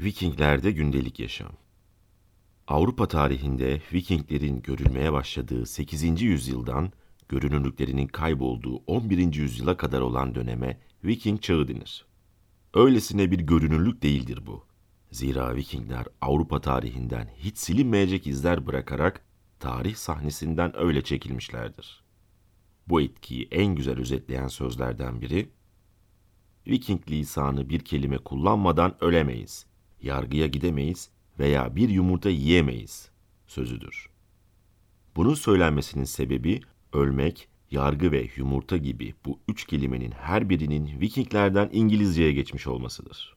Vikinglerde gündelik yaşam. Avrupa tarihinde Vikinglerin görülmeye başladığı 8. yüzyıldan görünürlüklerinin kaybolduğu 11. yüzyıla kadar olan döneme Viking çağı denir. Öylesine bir görünürlük değildir bu. Zira Vikingler Avrupa tarihinden hiç silinmeyecek izler bırakarak tarih sahnesinden öyle çekilmişlerdir. Bu etkiyi en güzel özetleyen sözlerden biri, Viking lisanı bir kelime kullanmadan ölemeyiz, yargıya gidemeyiz veya bir yumurta yiyemeyiz sözüdür. Bunun söylenmesinin sebebi ölmek, yargı ve yumurta gibi bu üç kelimenin her birinin Vikinglerden İngilizceye geçmiş olmasıdır.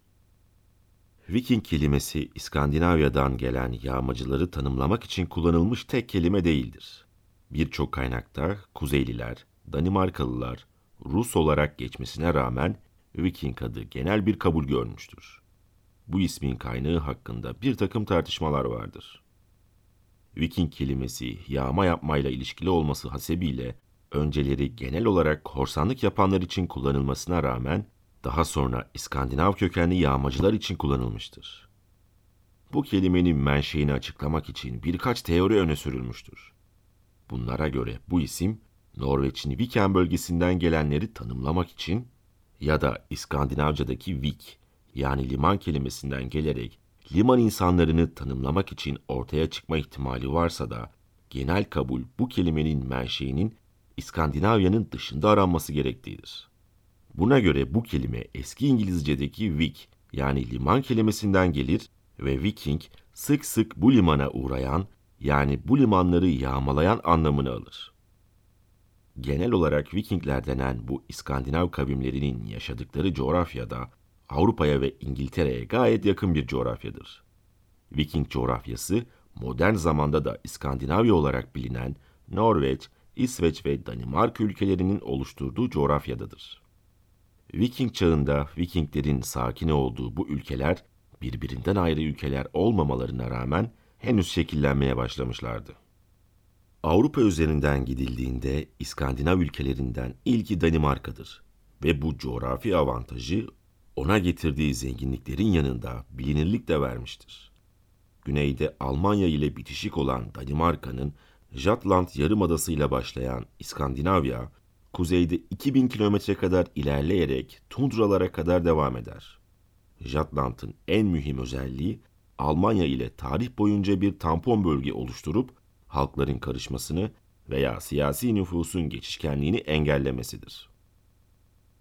Viking kelimesi İskandinavya'dan gelen yağmacıları tanımlamak için kullanılmış tek kelime değildir. Birçok kaynakta Kuzeyliler, Danimarkalılar, Rus olarak geçmesine rağmen Viking adı genel bir kabul görmüştür. Bu ismin kaynağı hakkında bir takım tartışmalar vardır. Viking kelimesi yağma yapmayla ilişkili olması hasebiyle önceleri genel olarak korsanlık yapanlar için kullanılmasına rağmen daha sonra İskandinav kökenli yağmacılar için kullanılmıştır. Bu kelimenin menşeini açıklamak için birkaç teori öne sürülmüştür. Bunlara göre bu isim Norveç'in Viken bölgesinden gelenleri tanımlamak için ya da İskandinavcadaki Vik yani liman kelimesinden gelerek liman insanlarını tanımlamak için ortaya çıkma ihtimali varsa da genel kabul bu kelimenin menşeinin İskandinavya'nın dışında aranması gerektiğidir. Buna göre bu kelime eski İngilizce'deki vik yani liman kelimesinden gelir ve viking sık sık bu limana uğrayan yani bu limanları yağmalayan anlamını alır. Genel olarak Vikingler denen bu İskandinav kavimlerinin yaşadıkları coğrafyada Avrupa'ya ve İngiltere'ye gayet yakın bir coğrafyadır. Viking coğrafyası modern zamanda da İskandinavya olarak bilinen Norveç, İsveç ve Danimarka ülkelerinin oluşturduğu coğrafyadadır. Viking çağında Vikinglerin sakin olduğu bu ülkeler birbirinden ayrı ülkeler olmamalarına rağmen henüz şekillenmeye başlamışlardı. Avrupa üzerinden gidildiğinde İskandinav ülkelerinden ilki Danimarka'dır ve bu coğrafi avantajı ona getirdiği zenginliklerin yanında bilinirlik de vermiştir. Güneyde Almanya ile bitişik olan Danimarka'nın Jutland Yarımadası ile başlayan İskandinavya, kuzeyde 2000 kilometre kadar ilerleyerek tundralara kadar devam eder. Jutland'ın en mühim özelliği Almanya ile tarih boyunca bir tampon bölge oluşturup halkların karışmasını veya siyasi nüfusun geçişkenliğini engellemesidir.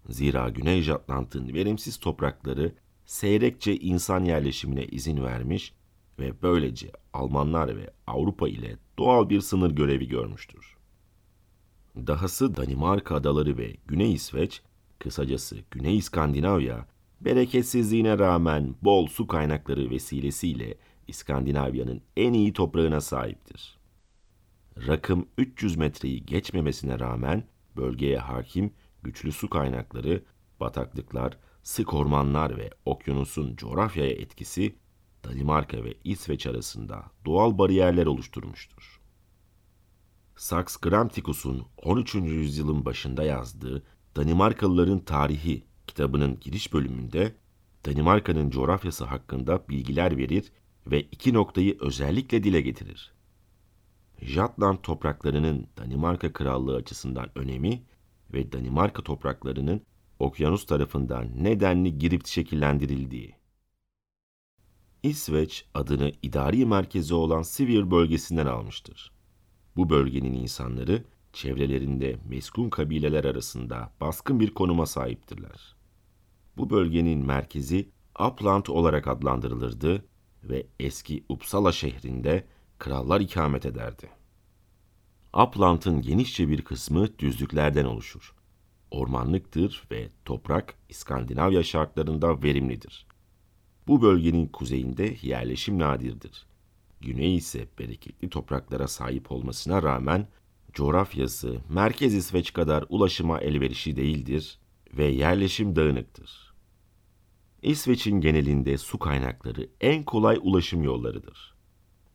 Zira Güney Jutland'ın verimsiz toprakları seyrekçe insan yerleşimine izin vermiş ve böylece Almanlar ve Avrupa ile doğal bir sınır görevi görmüştür. Dahası Danimarka adaları ve Güney İsveç, kısacası Güney İskandinavya, bereketsizliğine rağmen bol su kaynakları vesilesiyle İskandinavya'nın en iyi toprağına sahiptir. Rakım 300 metreyi geçmemesine rağmen bölgeye hakim güçlü su kaynakları, bataklıklar, sık ormanlar ve okyanusun coğrafyaya etkisi Danimarka ve İsveç arasında doğal bariyerler oluşturmuştur. Sax Gramticus'un 13. yüzyılın başında yazdığı Danimarkalıların Tarihi kitabının giriş bölümünde Danimarka'nın coğrafyası hakkında bilgiler verir ve iki noktayı özellikle dile getirir. Jutland topraklarının Danimarka Krallığı açısından önemi ve Danimarka topraklarının okyanus tarafından nedenli girip şekillendirildiği. İsveç adını idari merkezi olan Sivir bölgesinden almıştır. Bu bölgenin insanları çevrelerinde meskun kabileler arasında baskın bir konuma sahiptirler. Bu bölgenin merkezi Upland olarak adlandırılırdı ve eski Uppsala şehrinde krallar ikamet ederdi. Upland'ın genişçe bir kısmı düzlüklerden oluşur. Ormanlıktır ve toprak İskandinavya şartlarında verimlidir. Bu bölgenin kuzeyinde yerleşim nadirdir. Güney ise bereketli topraklara sahip olmasına rağmen coğrafyası merkez İsveç kadar ulaşıma elverişli değildir ve yerleşim dağınıktır. İsveç'in genelinde su kaynakları en kolay ulaşım yollarıdır.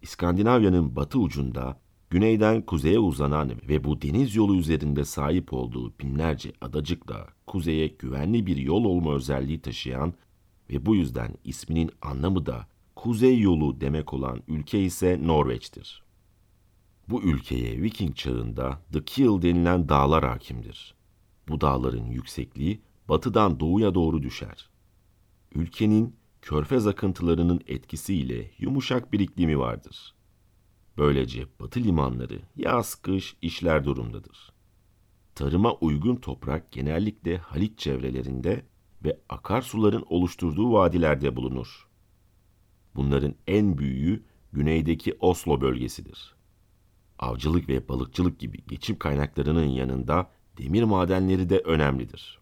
İskandinavya'nın batı ucunda güneyden kuzeye uzanan ve bu deniz yolu üzerinde sahip olduğu binlerce adacıkla kuzeye güvenli bir yol olma özelliği taşıyan ve bu yüzden isminin anlamı da kuzey yolu demek olan ülke ise Norveç'tir. Bu ülkeye Viking çağında The Kiel denilen dağlar hakimdir. Bu dağların yüksekliği batıdan doğuya doğru düşer. Ülkenin körfez akıntılarının etkisiyle yumuşak bir iklimi vardır. Böylece batı limanları yaz kış işler durumdadır. Tarıma uygun toprak genellikle Halit çevrelerinde ve akarsuların oluşturduğu vadilerde bulunur. Bunların en büyüğü güneydeki Oslo bölgesidir. Avcılık ve balıkçılık gibi geçim kaynaklarının yanında demir madenleri de önemlidir.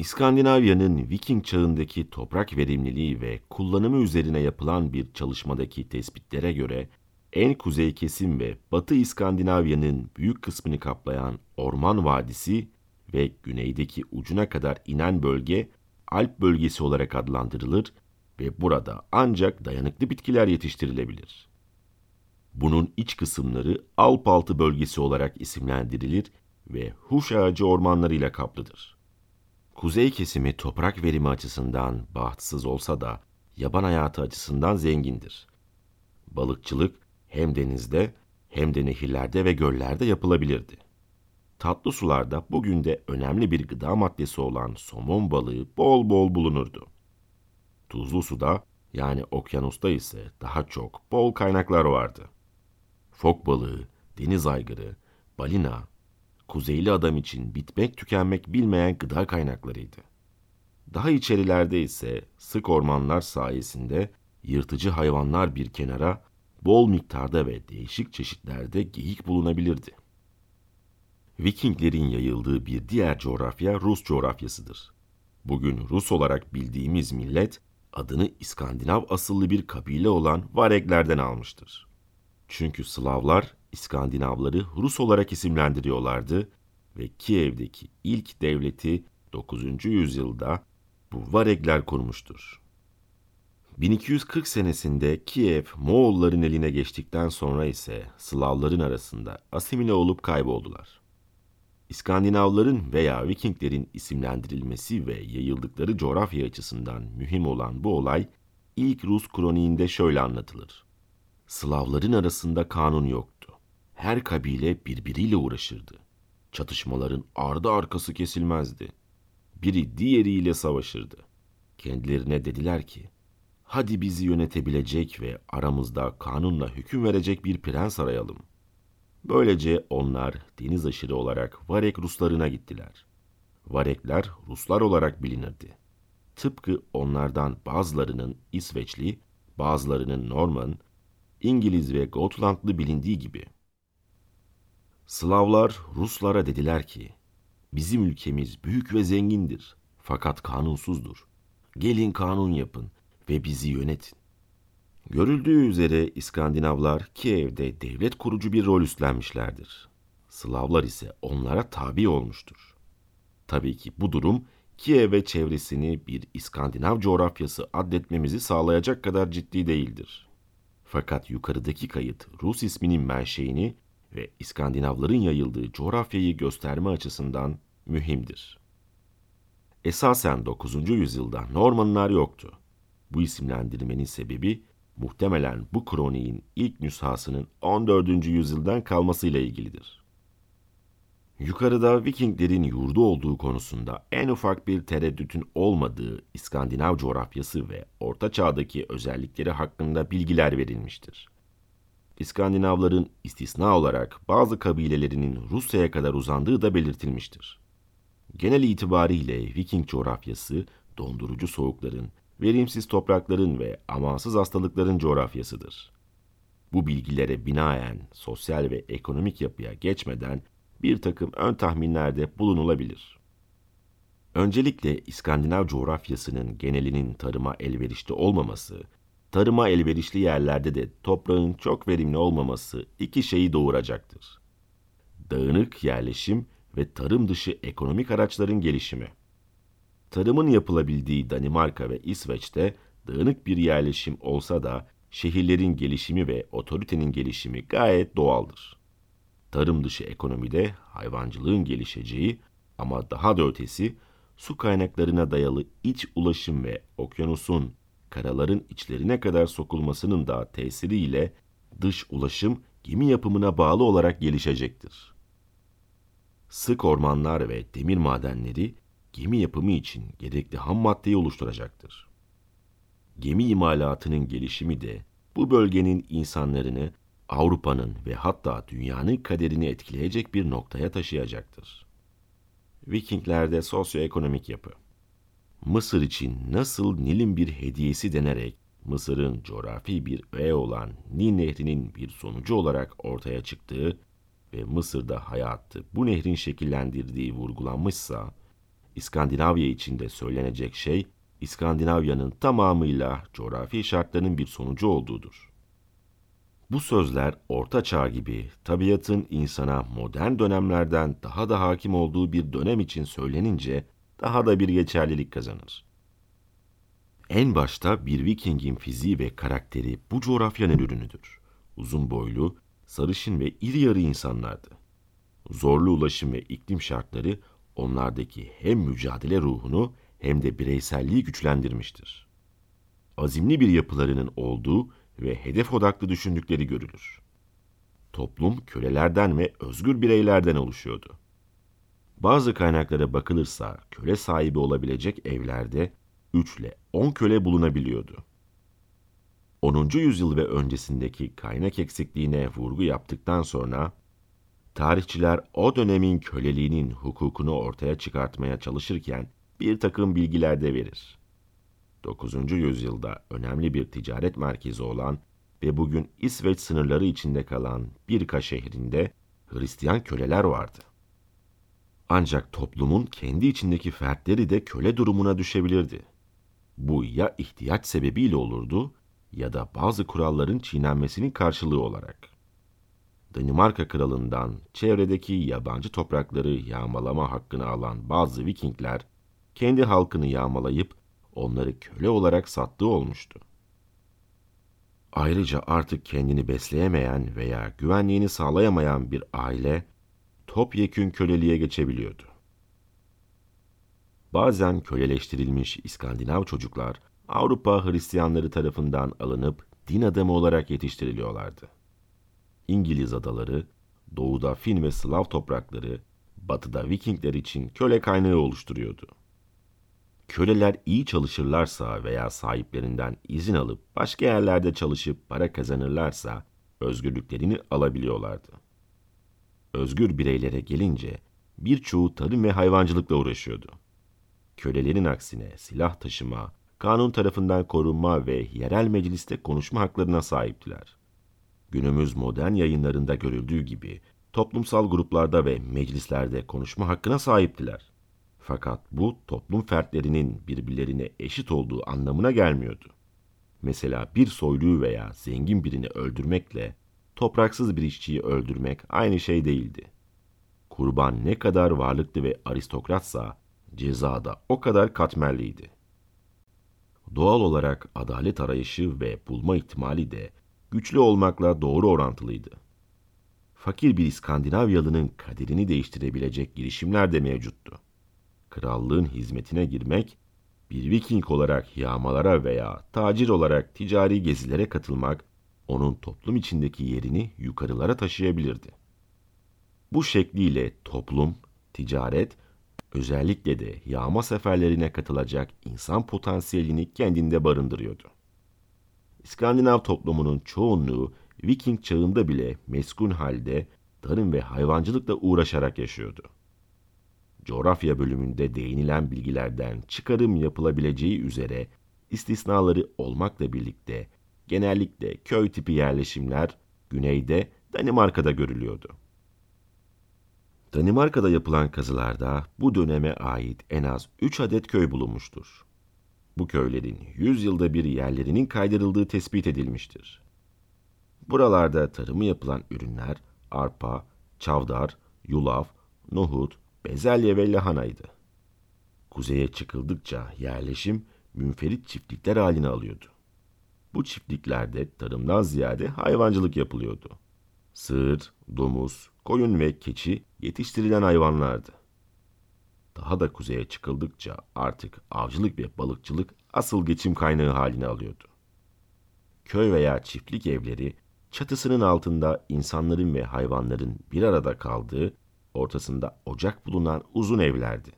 İskandinavya'nın Viking çağındaki toprak verimliliği ve kullanımı üzerine yapılan bir çalışmadaki tespitlere göre en kuzey kesim ve Batı İskandinavya'nın büyük kısmını kaplayan Orman Vadisi ve güneydeki ucuna kadar inen bölge Alp bölgesi olarak adlandırılır ve burada ancak dayanıklı bitkiler yetiştirilebilir. Bunun iç kısımları Alp altı bölgesi olarak isimlendirilir ve huş ağacı ormanlarıyla kaplıdır. Kuzey kesimi toprak verimi açısından bahtsız olsa da yaban hayatı açısından zengindir. Balıkçılık hem denizde hem de nehirlerde ve göllerde yapılabilirdi. Tatlı sularda bugün de önemli bir gıda maddesi olan somon balığı bol bol bulunurdu. Tuzlu suda yani okyanusta ise daha çok bol kaynaklar vardı. Fok balığı, deniz aygırı, balina, kuzeyli adam için bitmek tükenmek bilmeyen gıda kaynaklarıydı. Daha içerilerde ise sık ormanlar sayesinde yırtıcı hayvanlar bir kenara bol miktarda ve değişik çeşitlerde geyik bulunabilirdi. Vikinglerin yayıldığı bir diğer coğrafya Rus coğrafyasıdır. Bugün Rus olarak bildiğimiz millet adını İskandinav asıllı bir kabile olan Vareglerden almıştır. Çünkü Slavlar İskandinavları Rus olarak isimlendiriyorlardı ve Kiev'deki ilk devleti 9. yüzyılda bu Varegler kurmuştur. 1240 senesinde Kiev Moğolların eline geçtikten sonra ise Slavların arasında asimile olup kayboldular. İskandinavların veya Vikinglerin isimlendirilmesi ve yayıldıkları coğrafya açısından mühim olan bu olay ilk Rus kroniğinde şöyle anlatılır. Slavların arasında kanun yoktu. Her kabile birbiriyle uğraşırdı. Çatışmaların ardı arkası kesilmezdi. Biri diğeriyle savaşırdı. Kendilerine dediler ki, hadi bizi yönetebilecek ve aramızda kanunla hüküm verecek bir prens arayalım. Böylece onlar deniz aşırı olarak Varek Ruslarına gittiler. Varekler Ruslar olarak bilinirdi. Tıpkı onlardan bazılarının İsveçli, bazılarının Norman, İngiliz ve Gotlandlı bilindiği gibi. Slavlar Ruslara dediler ki, bizim ülkemiz büyük ve zengindir fakat kanunsuzdur. Gelin kanun yapın ve bizi yönetin. Görüldüğü üzere İskandinavlar Kiev'de devlet kurucu bir rol üstlenmişlerdir. Slavlar ise onlara tabi olmuştur. Tabii ki bu durum Kiev ve çevresini bir İskandinav coğrafyası adletmemizi sağlayacak kadar ciddi değildir. Fakat yukarıdaki kayıt Rus isminin menşeini ve İskandinavların yayıldığı coğrafyayı gösterme açısından mühimdir. Esasen 9. yüzyılda Normanlar yoktu. Bu isimlendirmenin sebebi muhtemelen bu kroniğin ilk nüshasının 14. yüzyıldan kalmasıyla ilgilidir. Yukarıda Vikinglerin yurdu olduğu konusunda en ufak bir tereddütün olmadığı İskandinav coğrafyası ve Orta Çağ'daki özellikleri hakkında bilgiler verilmiştir. İskandinavların istisna olarak bazı kabilelerinin Rusya'ya kadar uzandığı da belirtilmiştir. Genel itibariyle Viking coğrafyası dondurucu soğukların, verimsiz toprakların ve amansız hastalıkların coğrafyasıdır. Bu bilgilere binaen sosyal ve ekonomik yapıya geçmeden bir takım ön tahminlerde bulunulabilir. Öncelikle İskandinav coğrafyasının genelinin tarıma elverişli olmaması, tarıma elverişli yerlerde de toprağın çok verimli olmaması iki şeyi doğuracaktır. Dağınık yerleşim ve tarım dışı ekonomik araçların gelişimi tarımın yapılabildiği Danimarka ve İsveç'te dağınık bir yerleşim olsa da şehirlerin gelişimi ve otoritenin gelişimi gayet doğaldır. Tarım dışı ekonomide hayvancılığın gelişeceği ama daha da ötesi su kaynaklarına dayalı iç ulaşım ve okyanusun karaların içlerine kadar sokulmasının da tesiriyle dış ulaşım gemi yapımına bağlı olarak gelişecektir. Sık ormanlar ve demir madenleri gemi yapımı için gerekli ham maddeyi oluşturacaktır. Gemi imalatının gelişimi de bu bölgenin insanlarını Avrupa'nın ve hatta dünyanın kaderini etkileyecek bir noktaya taşıyacaktır. Vikinglerde sosyoekonomik yapı Mısır için nasıl Nil'in bir hediyesi denerek Mısır'ın coğrafi bir öğe olan Nil Nehri'nin bir sonucu olarak ortaya çıktığı ve Mısır'da hayatı bu nehrin şekillendirdiği vurgulanmışsa, İskandinavya için de söylenecek şey, İskandinavya'nın tamamıyla coğrafi şartlarının bir sonucu olduğudur. Bu sözler Orta Çağ gibi tabiatın insana modern dönemlerden daha da hakim olduğu bir dönem için söylenince daha da bir geçerlilik kazanır. En başta bir Viking'in fiziği ve karakteri bu coğrafyanın ürünüdür. Uzun boylu, sarışın ve iri yarı insanlardı. Zorlu ulaşım ve iklim şartları onlardaki hem mücadele ruhunu hem de bireyselliği güçlendirmiştir. Azimli bir yapılarının olduğu ve hedef odaklı düşündükleri görülür. Toplum kölelerden ve özgür bireylerden oluşuyordu. Bazı kaynaklara bakılırsa köle sahibi olabilecek evlerde 3 ile 10 köle bulunabiliyordu. 10. yüzyıl ve öncesindeki kaynak eksikliğine vurgu yaptıktan sonra tarihçiler o dönemin köleliğinin hukukunu ortaya çıkartmaya çalışırken bir takım bilgiler de verir. 9. yüzyılda önemli bir ticaret merkezi olan ve bugün İsveç sınırları içinde kalan Birka şehrinde Hristiyan köleler vardı. Ancak toplumun kendi içindeki fertleri de köle durumuna düşebilirdi. Bu ya ihtiyaç sebebiyle olurdu ya da bazı kuralların çiğnenmesinin karşılığı olarak. Danimarka kralından çevredeki yabancı toprakları yağmalama hakkını alan bazı Vikingler kendi halkını yağmalayıp onları köle olarak sattığı olmuştu. Ayrıca artık kendini besleyemeyen veya güvenliğini sağlayamayan bir aile topyekün köleliğe geçebiliyordu. Bazen köleleştirilmiş İskandinav çocuklar Avrupa Hristiyanları tarafından alınıp din adamı olarak yetiştiriliyorlardı. İngiliz adaları, doğuda Fin ve Slav toprakları, batıda Vikingler için köle kaynağı oluşturuyordu. Köleler iyi çalışırlarsa veya sahiplerinden izin alıp başka yerlerde çalışıp para kazanırlarsa özgürlüklerini alabiliyorlardı. Özgür bireylere gelince birçoğu tarım ve hayvancılıkla uğraşıyordu. Kölelerin aksine silah taşıma, kanun tarafından korunma ve yerel mecliste konuşma haklarına sahiptiler. Günümüz modern yayınlarında görüldüğü gibi toplumsal gruplarda ve meclislerde konuşma hakkına sahiptiler. Fakat bu toplum fertlerinin birbirlerine eşit olduğu anlamına gelmiyordu. Mesela bir soyluyu veya zengin birini öldürmekle topraksız bir işçiyi öldürmek aynı şey değildi. Kurban ne kadar varlıklı ve aristokratsa ceza da o kadar katmerliydi. Doğal olarak adalet arayışı ve bulma ihtimali de güçlü olmakla doğru orantılıydı. Fakir bir İskandinavyalı'nın kaderini değiştirebilecek girişimler de mevcuttu. Krallığın hizmetine girmek, bir Viking olarak yağmalara veya tacir olarak ticari gezilere katılmak onun toplum içindeki yerini yukarılara taşıyabilirdi. Bu şekliyle toplum, ticaret, özellikle de yağma seferlerine katılacak insan potansiyelini kendinde barındırıyordu. İskandinav toplumunun çoğunluğu Viking çağında bile meskun halde tarım ve hayvancılıkla uğraşarak yaşıyordu. Coğrafya bölümünde değinilen bilgilerden çıkarım yapılabileceği üzere istisnaları olmakla birlikte genellikle köy tipi yerleşimler güneyde Danimarka'da görülüyordu. Danimarka'da yapılan kazılarda bu döneme ait en az 3 adet köy bulunmuştur. Bu köylerin 100 yılda bir yerlerinin kaydırıldığı tespit edilmiştir. Buralarda tarımı yapılan ürünler arpa, çavdar, yulaf, nohut, bezelye ve lahanaydı. Kuzeye çıkıldıkça yerleşim münferit çiftlikler halini alıyordu. Bu çiftliklerde tarımdan ziyade hayvancılık yapılıyordu. Sığır, domuz, koyun ve keçi yetiştirilen hayvanlardı. daha da kuzeye çıkıldıkça artık avcılık ve balıkçılık asıl geçim kaynağı haline alıyordu. Köy veya çiftlik evleri çatısının altında insanların ve hayvanların bir arada kaldığı, ortasında ocak bulunan uzun evlerdi.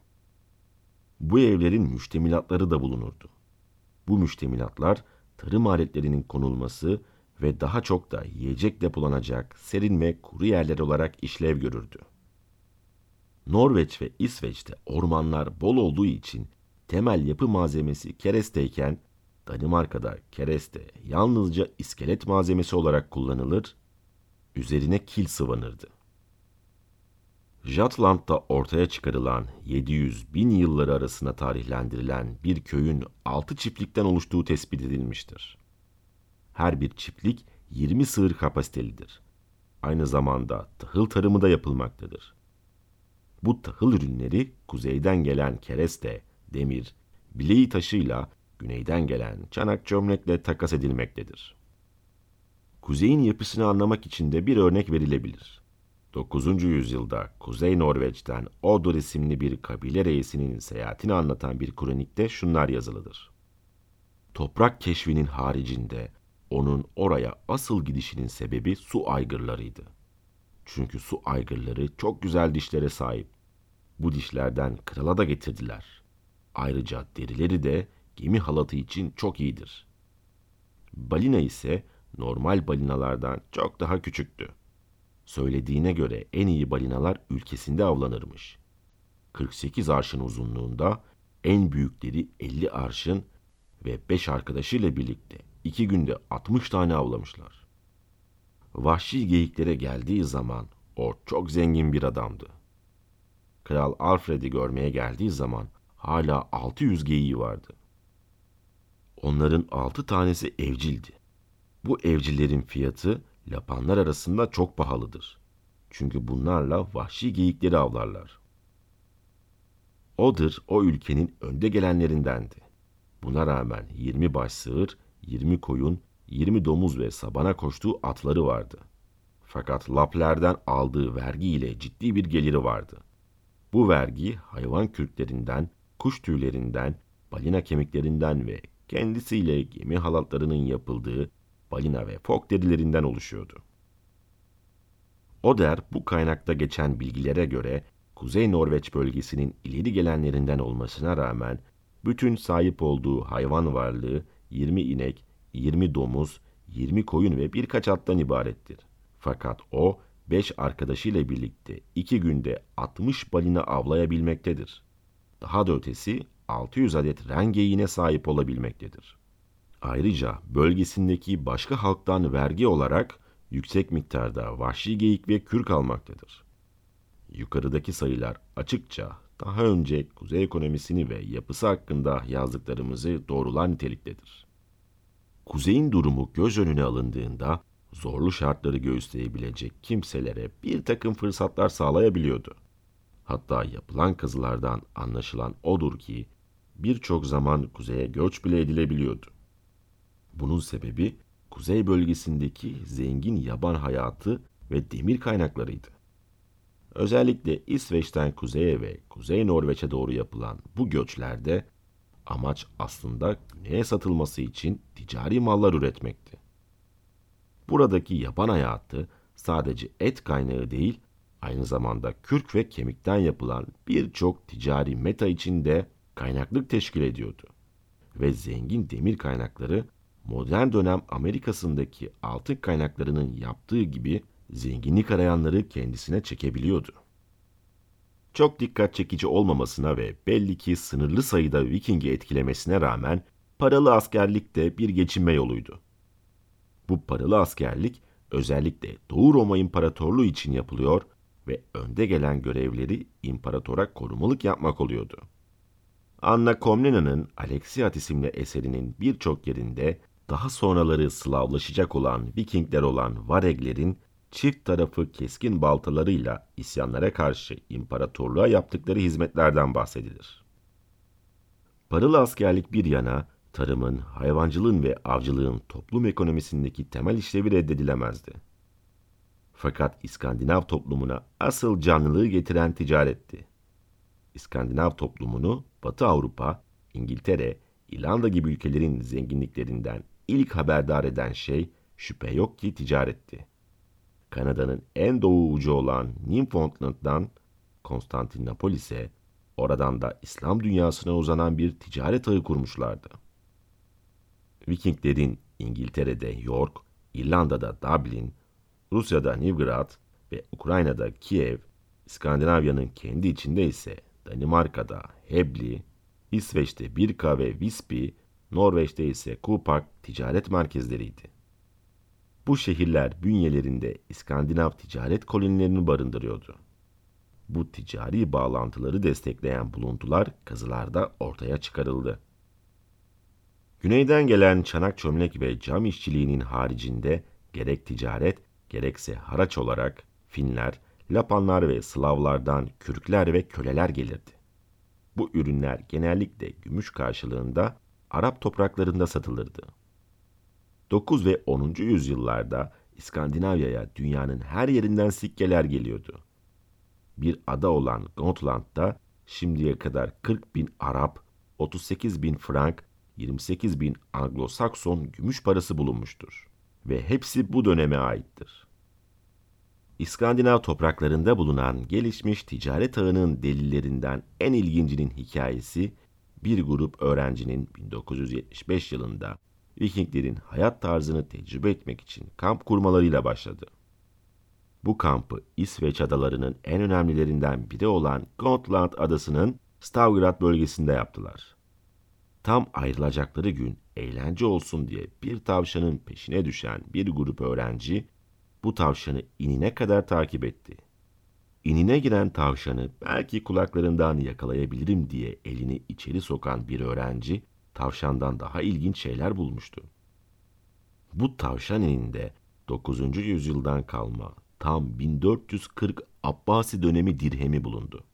Bu evlerin müştemilatları da bulunurdu. Bu müştemilatlar tarım aletlerinin konulması ve daha çok da yiyecek depolanacak serin ve kuru yerler olarak işlev görürdü. Norveç ve İsveç'te ormanlar bol olduğu için temel yapı malzemesi keresteyken Danimarka'da kereste yalnızca iskelet malzemesi olarak kullanılır, üzerine kil sıvanırdı. Jutland'da ortaya çıkarılan 700 bin yılları arasında tarihlendirilen bir köyün 6 çiftlikten oluştuğu tespit edilmiştir. Her bir çiftlik 20 sığır kapasitelidir. Aynı zamanda tahıl tarımı da yapılmaktadır. Bu tahıl ürünleri kuzeyden gelen kereste, demir, bileği taşıyla güneyden gelen çanak çömlekle takas edilmektedir. Kuzeyin yapısını anlamak için de bir örnek verilebilir. 9. yüzyılda Kuzey Norveç'ten Odur isimli bir kabile reisinin seyahatini anlatan bir kronikte şunlar yazılıdır. Toprak keşfinin haricinde onun oraya asıl gidişinin sebebi su aygırlarıydı. Çünkü su aygırları çok güzel dişlere sahip. Bu dişlerden krala da getirdiler. Ayrıca derileri de gemi halatı için çok iyidir. Balina ise normal balinalardan çok daha küçüktü. Söylediğine göre en iyi balinalar ülkesinde avlanırmış. 48 arşın uzunluğunda en büyükleri 50 arşın ve 5 arkadaşıyla birlikte 2 günde 60 tane avlamışlar. Vahşi geyiklere geldiği zaman o çok zengin bir adamdı. Kral Alfred'i görmeye geldiği zaman hala 600 geyiği vardı. Onların 6 tanesi evcildi. Bu evcillerin fiyatı lapanlar arasında çok pahalıdır. Çünkü bunlarla vahşi geyikleri avlarlar. Odur o ülkenin önde gelenlerindendi. Buna rağmen 20 baş sığır, 20 koyun, 20 domuz ve sabana koştuğu atları vardı. Fakat Laplerden aldığı vergi ile ciddi bir geliri vardı. Bu vergi hayvan kürklerinden, kuş tüylerinden, balina kemiklerinden ve kendisiyle gemi halatlarının yapıldığı balina ve fok derilerinden oluşuyordu. Oder bu kaynakta geçen bilgilere göre Kuzey Norveç bölgesinin ileri gelenlerinden olmasına rağmen bütün sahip olduğu hayvan varlığı 20 inek, 20 domuz, 20 koyun ve birkaç attan ibarettir. Fakat o 5 arkadaşıyla birlikte 2 günde 60 balina avlayabilmektedir. Daha da ötesi 600 adet rengeyiğine sahip olabilmektedir. Ayrıca bölgesindeki başka halktan vergi olarak yüksek miktarda vahşi geyik ve kürk almaktadır. Yukarıdaki sayılar açıkça daha önce kuzey ekonomisini ve yapısı hakkında yazdıklarımızı doğrular niteliktedir. Kuzeyin durumu göz önüne alındığında zorlu şartları göğüsleyebilecek kimselere bir takım fırsatlar sağlayabiliyordu. Hatta yapılan kazılardan anlaşılan odur ki birçok zaman kuzeye göç bile edilebiliyordu. Bunun sebebi kuzey bölgesindeki zengin yaban hayatı ve demir kaynaklarıydı. Özellikle İsveç'ten kuzeye ve Kuzey Norveç'e doğru yapılan bu göçlerde amaç aslında güneye satılması için ticari mallar üretmekti. Buradaki yaban hayatı sadece et kaynağı değil, aynı zamanda kürk ve kemikten yapılan birçok ticari meta için de kaynaklık teşkil ediyordu. Ve zengin demir kaynakları modern dönem Amerika'sındaki altın kaynaklarının yaptığı gibi zenginlik arayanları kendisine çekebiliyordu. Çok dikkat çekici olmamasına ve belli ki sınırlı sayıda Viking'i etkilemesine rağmen paralı askerlik de bir geçinme yoluydu. Bu paralı askerlik özellikle Doğu Roma İmparatorluğu için yapılıyor ve önde gelen görevleri imparatora korumalık yapmak oluyordu. Anna Komnena'nın Alexiat isimli eserinin birçok yerinde daha sonraları Slavlaşacak olan Vikingler olan Vareglerin çift tarafı keskin baltalarıyla isyanlara karşı imparatorluğa yaptıkları hizmetlerden bahsedilir. Paralı askerlik bir yana, tarımın, hayvancılığın ve avcılığın toplum ekonomisindeki temel işlevi reddedilemezdi. Fakat İskandinav toplumuna asıl canlılığı getiren ticaretti. İskandinav toplumunu Batı Avrupa, İngiltere, İrlanda gibi ülkelerin zenginliklerinden ilk haberdar eden şey şüphe yok ki ticaretti. Kanada'nın en doğu ucu olan Newfoundland'dan Konstantinopolis'e, oradan da İslam dünyasına uzanan bir ticaret ağı kurmuşlardı. Vikinglerin İngiltere'de York, İrlanda'da Dublin, Rusya'da Novgorod ve Ukrayna'da Kiev, İskandinavya'nın kendi içinde ise Danimarka'da Hebli, İsveç'te Birka ve Visby, Norveç'te ise Kupak ticaret merkezleriydi. Bu şehirler bünyelerinde İskandinav ticaret kolonilerini barındırıyordu. Bu ticari bağlantıları destekleyen buluntular kazılarda ortaya çıkarıldı. Güneyden gelen çanak çömlek ve cam işçiliğinin haricinde gerek ticaret gerekse haraç olarak Finler, Lapanlar ve Slavlardan Kürkler ve köleler gelirdi. Bu ürünler genellikle gümüş karşılığında Arap topraklarında satılırdı. 9 ve 10. yüzyıllarda İskandinavya'ya dünyanın her yerinden sikkeler geliyordu. Bir ada olan Gotland'da şimdiye kadar 40 bin Arap, 38 bin Frank, 28 bin Anglo-Sakson gümüş parası bulunmuştur. Ve hepsi bu döneme aittir. İskandinav topraklarında bulunan gelişmiş ticaret ağının delillerinden en ilgincinin hikayesi bir grup öğrencinin 1975 yılında Vikinglerin hayat tarzını tecrübe etmek için kamp kurmalarıyla başladı. Bu kampı İsveç adalarının en önemlilerinden biri olan Gotland adasının Stavgrad bölgesinde yaptılar. Tam ayrılacakları gün eğlence olsun diye bir tavşanın peşine düşen bir grup öğrenci bu tavşanı inine kadar takip etti. İnine giren tavşanı belki kulaklarından yakalayabilirim diye elini içeri sokan bir öğrenci tavşandan daha ilginç şeyler bulmuştu. Bu tavşan ininde 9. yüzyıldan kalma tam 1440 Abbasi dönemi dirhemi bulundu.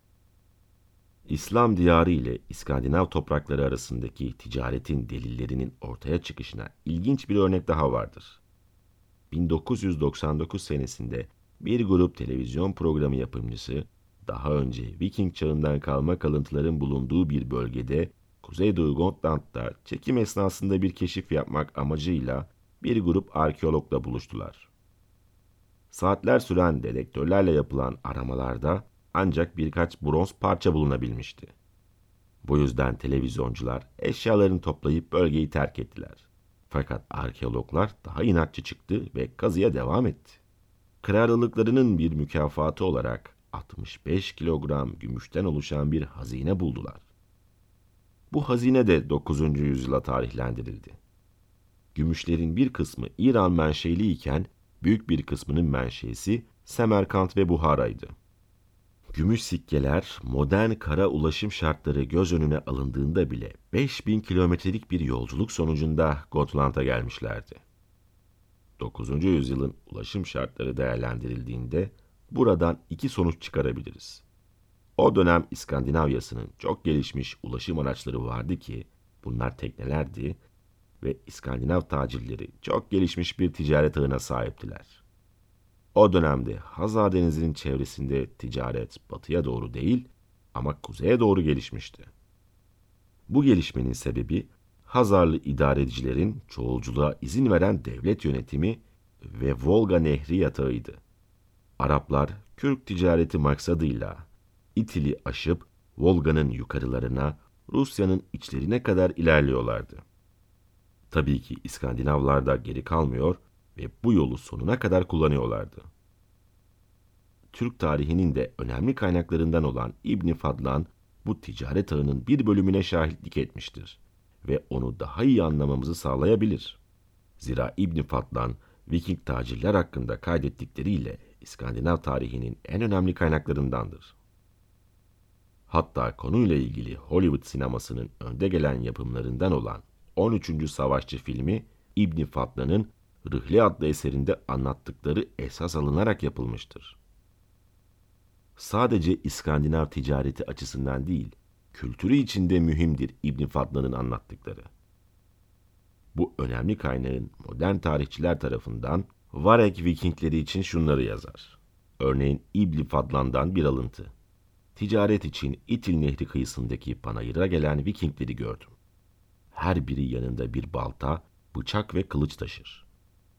İslam diyarı ile İskandinav toprakları arasındaki ticaretin delillerinin ortaya çıkışına ilginç bir örnek daha vardır. 1999 senesinde bir grup televizyon programı yapımcısı daha önce Viking çağından kalma kalıntıların bulunduğu bir bölgede Kuzeydoğu Gotland'da çekim esnasında bir keşif yapmak amacıyla bir grup arkeologla buluştular. Saatler süren dedektörlerle yapılan aramalarda ancak birkaç bronz parça bulunabilmişti. Bu yüzden televizyoncular eşyalarını toplayıp bölgeyi terk ettiler. Fakat arkeologlar daha inatçı çıktı ve kazıya devam etti. Krallıklarının bir mükafatı olarak 65 kilogram gümüşten oluşan bir hazine buldular. Bu hazine de 9. yüzyıla tarihlendirildi. Gümüşlerin bir kısmı İran menşeli iken büyük bir kısmının menşesi Semerkant ve Buhara'ydı. Gümüş sikkeler modern kara ulaşım şartları göz önüne alındığında bile 5000 kilometrelik bir yolculuk sonucunda Gotland'a gelmişlerdi. 9. yüzyılın ulaşım şartları değerlendirildiğinde buradan iki sonuç çıkarabiliriz. O dönem İskandinavya'sının çok gelişmiş ulaşım araçları vardı ki bunlar teknelerdi ve İskandinav tacirleri çok gelişmiş bir ticaret ağına sahiptiler. O dönemde Hazar Denizi'nin çevresinde ticaret batıya doğru değil ama kuzeye doğru gelişmişti. Bu gelişmenin sebebi Hazarlı idarecicilerin çoğulculuğa izin veren devlet yönetimi ve Volga Nehri yatağıydı. Araplar Kürk ticareti maksadıyla İtil'i aşıp Volga'nın yukarılarına, Rusya'nın içlerine kadar ilerliyorlardı. Tabii ki İskandinavlar da geri kalmıyor ve bu yolu sonuna kadar kullanıyorlardı. Türk tarihinin de önemli kaynaklarından olan İbni Fadlan bu ticaret ağının bir bölümüne şahitlik etmiştir ve onu daha iyi anlamamızı sağlayabilir. Zira İbni Fadlan, Viking tacirler hakkında kaydettikleriyle İskandinav tarihinin en önemli kaynaklarındandır. Hatta konuyla ilgili Hollywood sinemasının önde gelen yapımlarından olan 13. Savaşçı filmi İbni Fadlan'ın Rıhli adlı eserinde anlattıkları esas alınarak yapılmıştır. Sadece İskandinav ticareti açısından değil, kültürü içinde mühimdir İbn Fadlan'ın anlattıkları. Bu önemli kaynağın modern tarihçiler tarafından Varek Vikingleri için şunları yazar. Örneğin İbn Fadlan'dan bir alıntı. ticaret için İtil Nehri kıyısındaki panayıra gelen Vikingleri gördüm. Her biri yanında bir balta, bıçak ve kılıç taşır.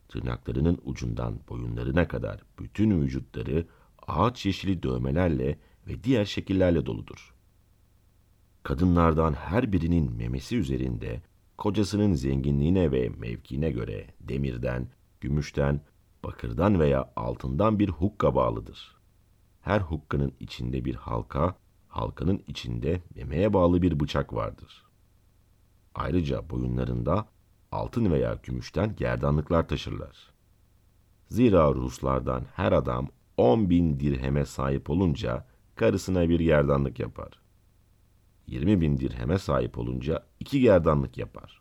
Tırnaklarının ucundan boyunlarına kadar bütün vücutları ağaç yeşili dövmelerle ve diğer şekillerle doludur. Kadınlardan her birinin memesi üzerinde kocasının zenginliğine ve mevkine göre demirden, gümüşten, bakırdan veya altından bir hukka bağlıdır. Her hukkanın içinde bir halka, halkanın içinde memeye bağlı bir bıçak vardır. Ayrıca boyunlarında altın veya gümüşten gerdanlıklar taşırlar. Zira Ruslardan her adam 10 bin dirheme sahip olunca karısına bir gerdanlık yapar. 20 bin dirheme sahip olunca iki gerdanlık yapar.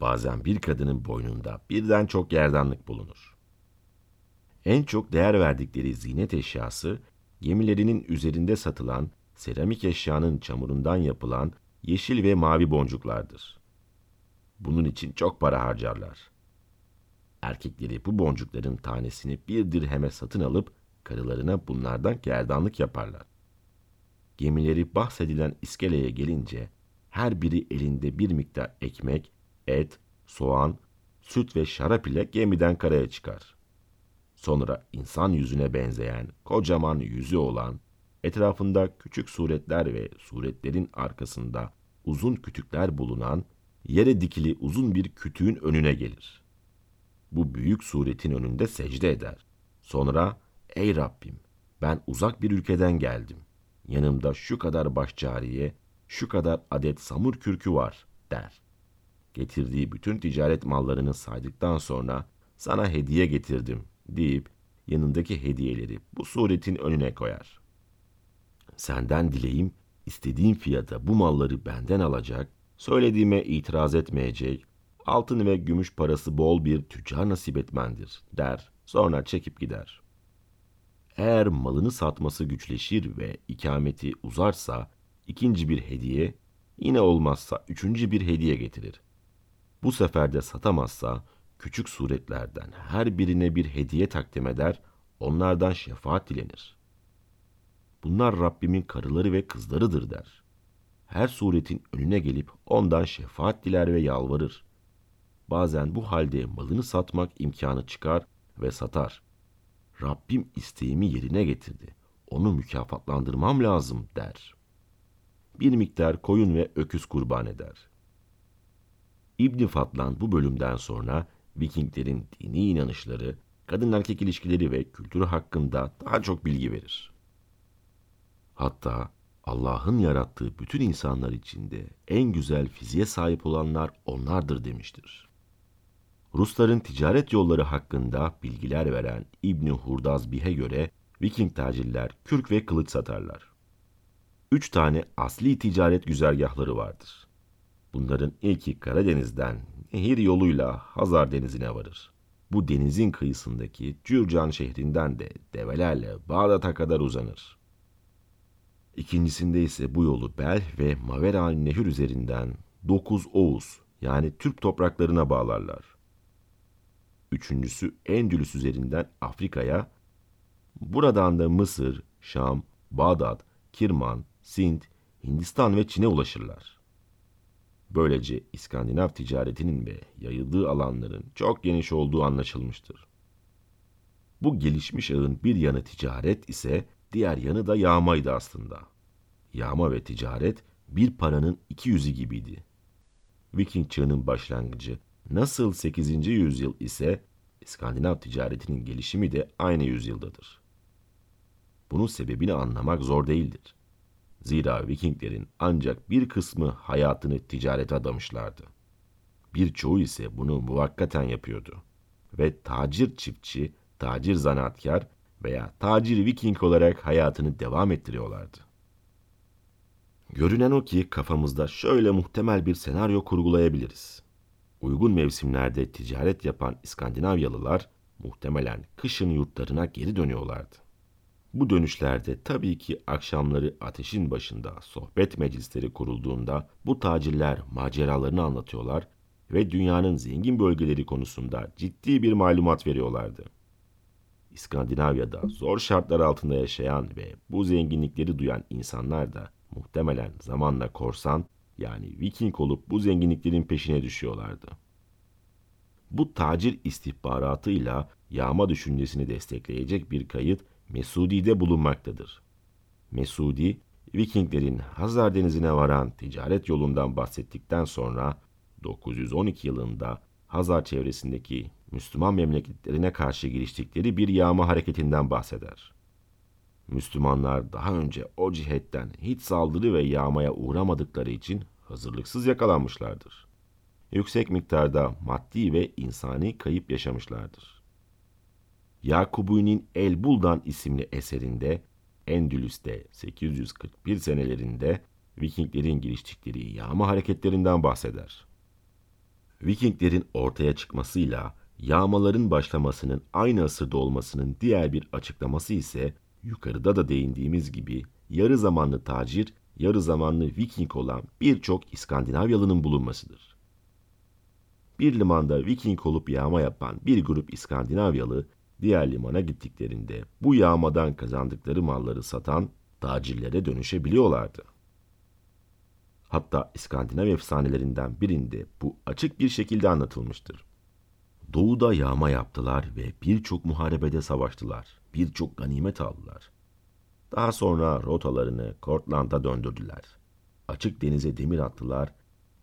Bazen bir kadının boynunda birden çok gerdanlık bulunur. En çok değer verdikleri zinet eşyası, gemilerinin üzerinde satılan seramik eşyanın çamurundan yapılan yeşil ve mavi boncuklardır. Bunun için çok para harcarlar. Erkekleri bu boncukların tanesini bir dirheme satın alıp karılarına bunlardan gerdanlık yaparlar. Gemileri bahsedilen iskeleye gelince her biri elinde bir miktar ekmek, et, soğan, süt ve şarap ile gemiden karaya çıkar. Sonra insan yüzüne benzeyen, kocaman yüzü olan, etrafında küçük suretler ve suretlerin arkasında uzun kütükler bulunan, yere dikili uzun bir kütüğün önüne gelir. Bu büyük suretin önünde secde eder. Sonra, ey Rabbim, ben uzak bir ülkeden geldim. Yanımda şu kadar başcariye, şu kadar adet samur kürkü var, der. Getirdiği bütün ticaret mallarını saydıktan sonra, sana hediye getirdim, deyip yanındaki hediyeleri bu suretin önüne koyar. Senden dileğim istediğin fiyata bu malları benden alacak, söylediğime itiraz etmeyecek, altın ve gümüş parası bol bir tüccar nasip etmendir der, sonra çekip gider. Eğer malını satması güçleşir ve ikameti uzarsa ikinci bir hediye, yine olmazsa üçüncü bir hediye getirir. Bu sefer de satamazsa küçük suretlerden her birine bir hediye takdim eder, onlardan şefaat dilenir. Bunlar Rabbimin karıları ve kızlarıdır der. Her suretin önüne gelip ondan şefaat diler ve yalvarır. Bazen bu halde malını satmak imkanı çıkar ve satar. Rabbim isteğimi yerine getirdi. Onu mükafatlandırmam lazım der. Bir miktar koyun ve öküz kurban eder. İbn Fatlan bu bölümden sonra Vikinglerin dini inanışları, kadın erkek ilişkileri ve kültürü hakkında daha çok bilgi verir. Hatta Allah'ın yarattığı bütün insanlar içinde en güzel fiziğe sahip olanlar onlardır demiştir. Rusların ticaret yolları hakkında bilgiler veren İbni Hurdazbih'e göre Viking tacirler kürk ve kılıç satarlar. Üç tane asli ticaret güzergahları vardır. Bunların ilki Karadeniz'den nehir yoluyla Hazar Denizi'ne varır. Bu denizin kıyısındaki Cürcan şehrinden de develerle Bağdat'a kadar uzanır. İkincisinde ise bu yolu Bel ve Mavera Nehir üzerinden 9 Oğuz yani Türk topraklarına bağlarlar. Üçüncüsü Endülüs üzerinden Afrika'ya, buradan da Mısır, Şam, Bağdat, Kirman, Sint, Hindistan ve Çin'e ulaşırlar. Böylece İskandinav ticaretinin ve yayıldığı alanların çok geniş olduğu anlaşılmıştır. Bu gelişmiş ağın bir yanı ticaret ise diğer yanı da yağmaydı aslında. Yağma ve ticaret bir paranın iki yüzü gibiydi. Viking çağının başlangıcı nasıl 8. yüzyıl ise İskandinav ticaretinin gelişimi de aynı yüzyıldadır. Bunun sebebini anlamak zor değildir. Zira Vikinglerin ancak bir kısmı hayatını ticarete adamışlardı. Birçoğu ise bunu muvakkaten yapıyordu. Ve tacir çiftçi, tacir zanaatkar veya tacir Viking olarak hayatını devam ettiriyorlardı. Görünen o ki kafamızda şöyle muhtemel bir senaryo kurgulayabiliriz. Uygun mevsimlerde ticaret yapan İskandinavyalılar muhtemelen kışın yurtlarına geri dönüyorlardı. Bu dönüşlerde tabii ki akşamları ateşin başında sohbet meclisleri kurulduğunda bu tacirler maceralarını anlatıyorlar ve dünyanın zengin bölgeleri konusunda ciddi bir malumat veriyorlardı. İskandinavya'da zor şartlar altında yaşayan ve bu zenginlikleri duyan insanlar da muhtemelen zamanla korsan yani Viking olup bu zenginliklerin peşine düşüyorlardı. Bu tacir istihbaratıyla yağma düşüncesini destekleyecek bir kayıt Mesudi'de bulunmaktadır. Mesudi, Vikinglerin Hazar Denizi'ne varan ticaret yolundan bahsettikten sonra 912 yılında Hazar çevresindeki Müslüman memleketlerine karşı giriştikleri bir yağma hareketinden bahseder. Müslümanlar daha önce o cihetten hiç saldırı ve yağmaya uğramadıkları için hazırlıksız yakalanmışlardır. Yüksek miktarda maddi ve insani kayıp yaşamışlardır. Yakubuni'nin El Buldan isimli eserinde Endülüs'te 841 senelerinde Vikinglerin giriştikleri yağma hareketlerinden bahseder. Vikinglerin ortaya çıkmasıyla yağmaların başlamasının aynı asırda olmasının diğer bir açıklaması ise yukarıda da değindiğimiz gibi yarı zamanlı tacir, yarı zamanlı Viking olan birçok İskandinavyalı'nın bulunmasıdır. Bir limanda Viking olup yağma yapan bir grup İskandinavyalı diğer limana gittiklerinde bu yağmadan kazandıkları malları satan tacirlere dönüşebiliyorlardı. Hatta İskandinav efsanelerinden birinde bu açık bir şekilde anlatılmıştır. Doğuda yağma yaptılar ve birçok muharebede savaştılar. Birçok ganimet aldılar. Daha sonra rotalarını Kortland'a döndürdüler. Açık denize demir attılar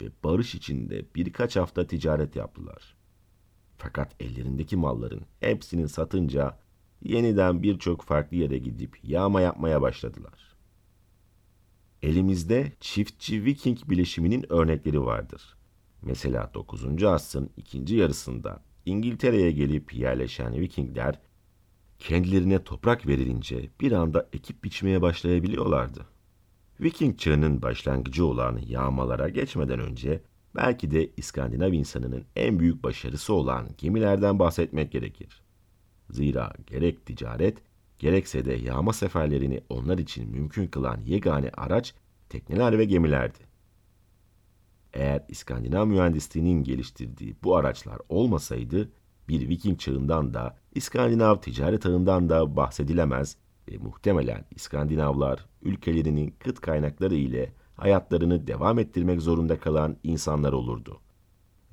ve barış içinde birkaç hafta ticaret yaptılar. Fakat ellerindeki malların hepsini satınca yeniden birçok farklı yere gidip yağma yapmaya başladılar. Elimizde çiftçi Viking bileşiminin örnekleri vardır. Mesela 9. asrın ikinci yarısında İngiltere'ye gelip yerleşen Vikingler kendilerine toprak verilince bir anda ekip biçmeye başlayabiliyorlardı. Viking çağının başlangıcı olan yağmalara geçmeden önce belki de İskandinav insanının en büyük başarısı olan gemilerden bahsetmek gerekir. Zira gerek ticaret, gerekse de yağma seferlerini onlar için mümkün kılan yegane araç tekneler ve gemilerdi. Eğer İskandinav mühendisliğinin geliştirdiği bu araçlar olmasaydı, bir Viking çağından da İskandinav ticaret ağından da bahsedilemez ve muhtemelen İskandinavlar ülkelerinin kıt kaynakları ile hayatlarını devam ettirmek zorunda kalan insanlar olurdu.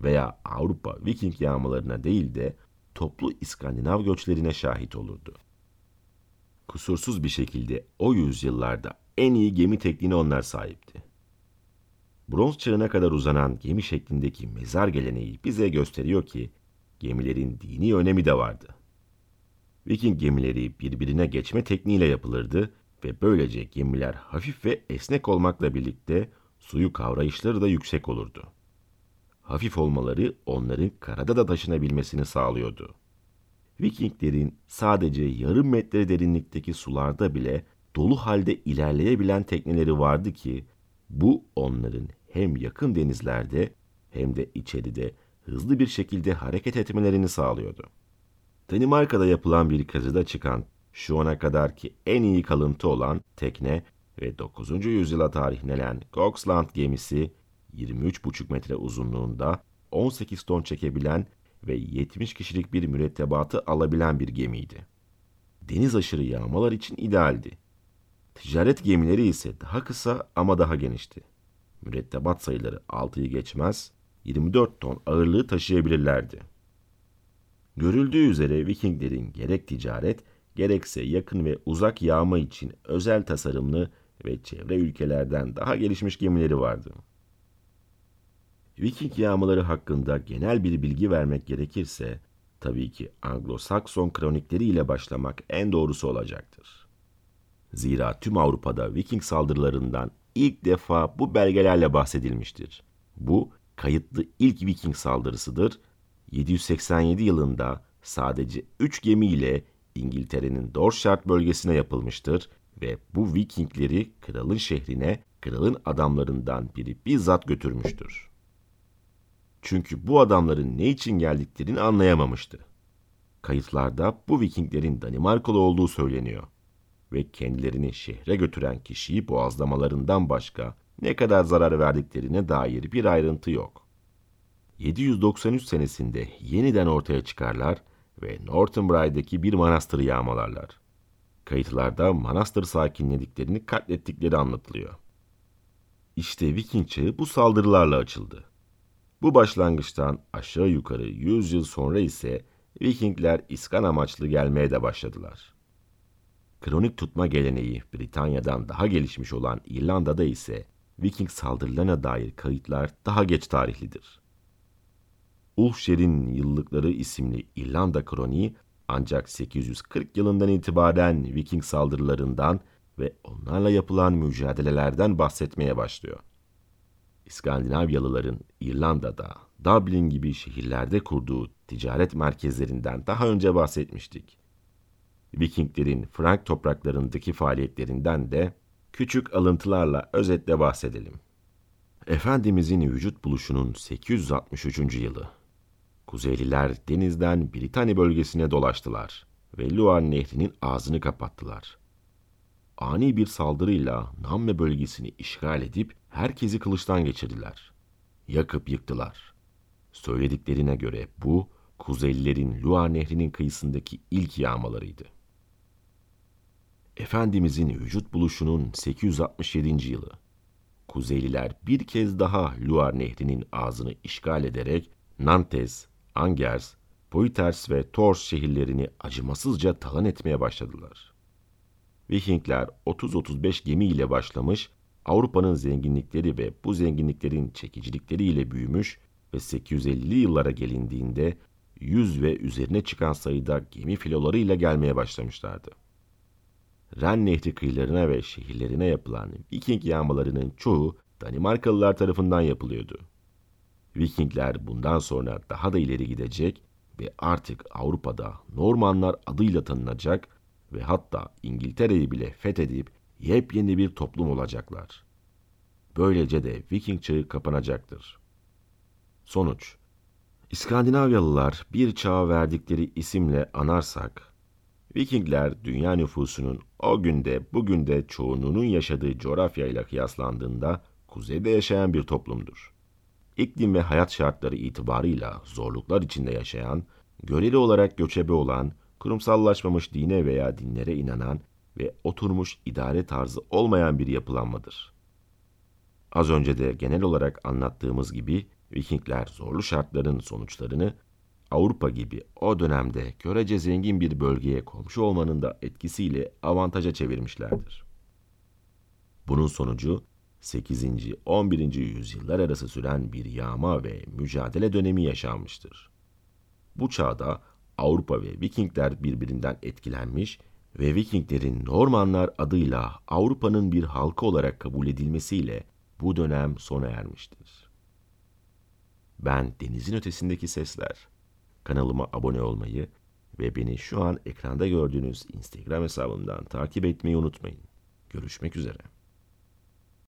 Veya Avrupa Viking yağmalarına değil de toplu İskandinav göçlerine şahit olurdu. Kusursuz bir şekilde o yüzyıllarda en iyi gemi tekniğine onlar sahipti. Bronz çağına kadar uzanan gemi şeklindeki mezar geleneği bize gösteriyor ki gemilerin dini önemi de vardı. Viking gemileri birbirine geçme tekniğiyle yapılırdı ve böylece gemiler hafif ve esnek olmakla birlikte suyu kavrayışları da yüksek olurdu. Hafif olmaları onların karada da taşınabilmesini sağlıyordu. Vikinglerin sadece yarım metre derinlikteki sularda bile dolu halde ilerleyebilen tekneleri vardı ki bu onların hem yakın denizlerde hem de içeride hızlı bir şekilde hareket etmelerini sağlıyordu. Danimarka'da yapılan bir kazıda çıkan şu ana kadarki en iyi kalıntı olan tekne ve 9. yüzyıla tarihlenen Goxland gemisi 23,5 metre uzunluğunda 18 ton çekebilen ve 70 kişilik bir mürettebatı alabilen bir gemiydi. Deniz aşırı yağmalar için idealdi. Ticaret gemileri ise daha kısa ama daha genişti. Mürettebat sayıları 6'yı geçmez, 24 ton ağırlığı taşıyabilirlerdi. Görüldüğü üzere Vikinglerin gerek ticaret gerekse yakın ve uzak yağma için özel tasarımlı ve çevre ülkelerden daha gelişmiş gemileri vardı. Viking yağmaları hakkında genel bir bilgi vermek gerekirse, tabii ki Anglo-Sakson kronikleri ile başlamak en doğrusu olacaktır. Zira tüm Avrupa'da Viking saldırılarından ilk defa bu belgelerle bahsedilmiştir. Bu kayıtlı ilk Viking saldırısıdır. 787 yılında sadece 3 gemiyle İngiltere'nin Dorset bölgesine yapılmıştır ve bu Vikingleri kralın şehrine kralın adamlarından biri bizzat götürmüştür. Çünkü bu adamların ne için geldiklerini anlayamamıştı. Kayıtlarda bu Vikinglerin Danimarkalı olduğu söyleniyor ve kendilerini şehre götüren kişiyi boğazlamalarından başka ne kadar zarar verdiklerine dair bir ayrıntı yok. 793 senesinde yeniden ortaya çıkarlar ve Northumbry'deki bir manastırı yağmalarlar. Kayıtlarda manastır sakinlediklerini katlettikleri anlatılıyor. İşte Viking çağı bu saldırılarla açıldı. Bu başlangıçtan aşağı yukarı 100 yıl sonra ise Vikingler iskan amaçlı gelmeye de başladılar. Kronik tutma geleneği Britanya'dan daha gelişmiş olan İrlanda'da ise Viking saldırılarına dair kayıtlar daha geç tarihlidir. Ulfşer'in Yıllıkları isimli İrlanda kroniği ancak 840 yılından itibaren Viking saldırılarından ve onlarla yapılan mücadelelerden bahsetmeye başlıyor. İskandinavyalıların İrlanda'da, Dublin gibi şehirlerde kurduğu ticaret merkezlerinden daha önce bahsetmiştik. Vikinglerin Frank topraklarındaki faaliyetlerinden de küçük alıntılarla özetle bahsedelim. Efendimizin vücut buluşunun 863. yılı. Kuzeyliler denizden Britanya bölgesine dolaştılar ve Loire Nehri'nin ağzını kapattılar. Ani bir saldırıyla Namme bölgesini işgal edip herkesi kılıçtan geçirdiler. Yakıp yıktılar. Söylediklerine göre bu, Kuzeylilerin Loire Nehri'nin kıyısındaki ilk yağmalarıydı. Efendimizin vücut buluşunun 867. yılı. Kuzeyliler bir kez daha Loire Nehri'nin ağzını işgal ederek Nantes, Angers, Poitiers ve Tours şehirlerini acımasızca talan etmeye başladılar. Vikingler 30-35 gemi ile başlamış, Avrupa'nın zenginlikleri ve bu zenginliklerin çekicilikleriyle büyümüş ve 850'li yıllara gelindiğinde 100 ve üzerine çıkan sayıda gemi filolarıyla gelmeye başlamışlardı. Ren Nehri kıyılarına ve şehirlerine yapılan Viking yağmalarının çoğu Danimarkalılar tarafından yapılıyordu. Vikingler bundan sonra daha da ileri gidecek ve artık Avrupa'da Normanlar adıyla tanınacak ve hatta İngiltere'yi bile fethedip yepyeni bir toplum olacaklar. Böylece de Viking çağı kapanacaktır. Sonuç İskandinavyalılar bir çağa verdikleri isimle anarsak, Vikingler dünya nüfusunun o günde bugün de çoğunluğunun yaşadığı coğrafyayla kıyaslandığında kuzeyde yaşayan bir toplumdur. İklim ve hayat şartları itibarıyla zorluklar içinde yaşayan, göreli olarak göçebe olan, kurumsallaşmamış dine veya dinlere inanan ve oturmuş idare tarzı olmayan bir yapılanmadır. Az önce de genel olarak anlattığımız gibi Vikingler zorlu şartların sonuçlarını Avrupa gibi o dönemde görece zengin bir bölgeye komşu olmanın da etkisiyle avantaja çevirmişlerdir. Bunun sonucu 8. 11. yüzyıllar arası süren bir yağma ve mücadele dönemi yaşanmıştır. Bu çağda Avrupa ve Vikingler birbirinden etkilenmiş ve Vikinglerin Normanlar adıyla Avrupa'nın bir halkı olarak kabul edilmesiyle bu dönem sona ermiştir. Ben Denizin Ötesindeki Sesler. Kanalıma abone olmayı ve beni şu an ekranda gördüğünüz Instagram hesabımdan takip etmeyi unutmayın. Görüşmek üzere.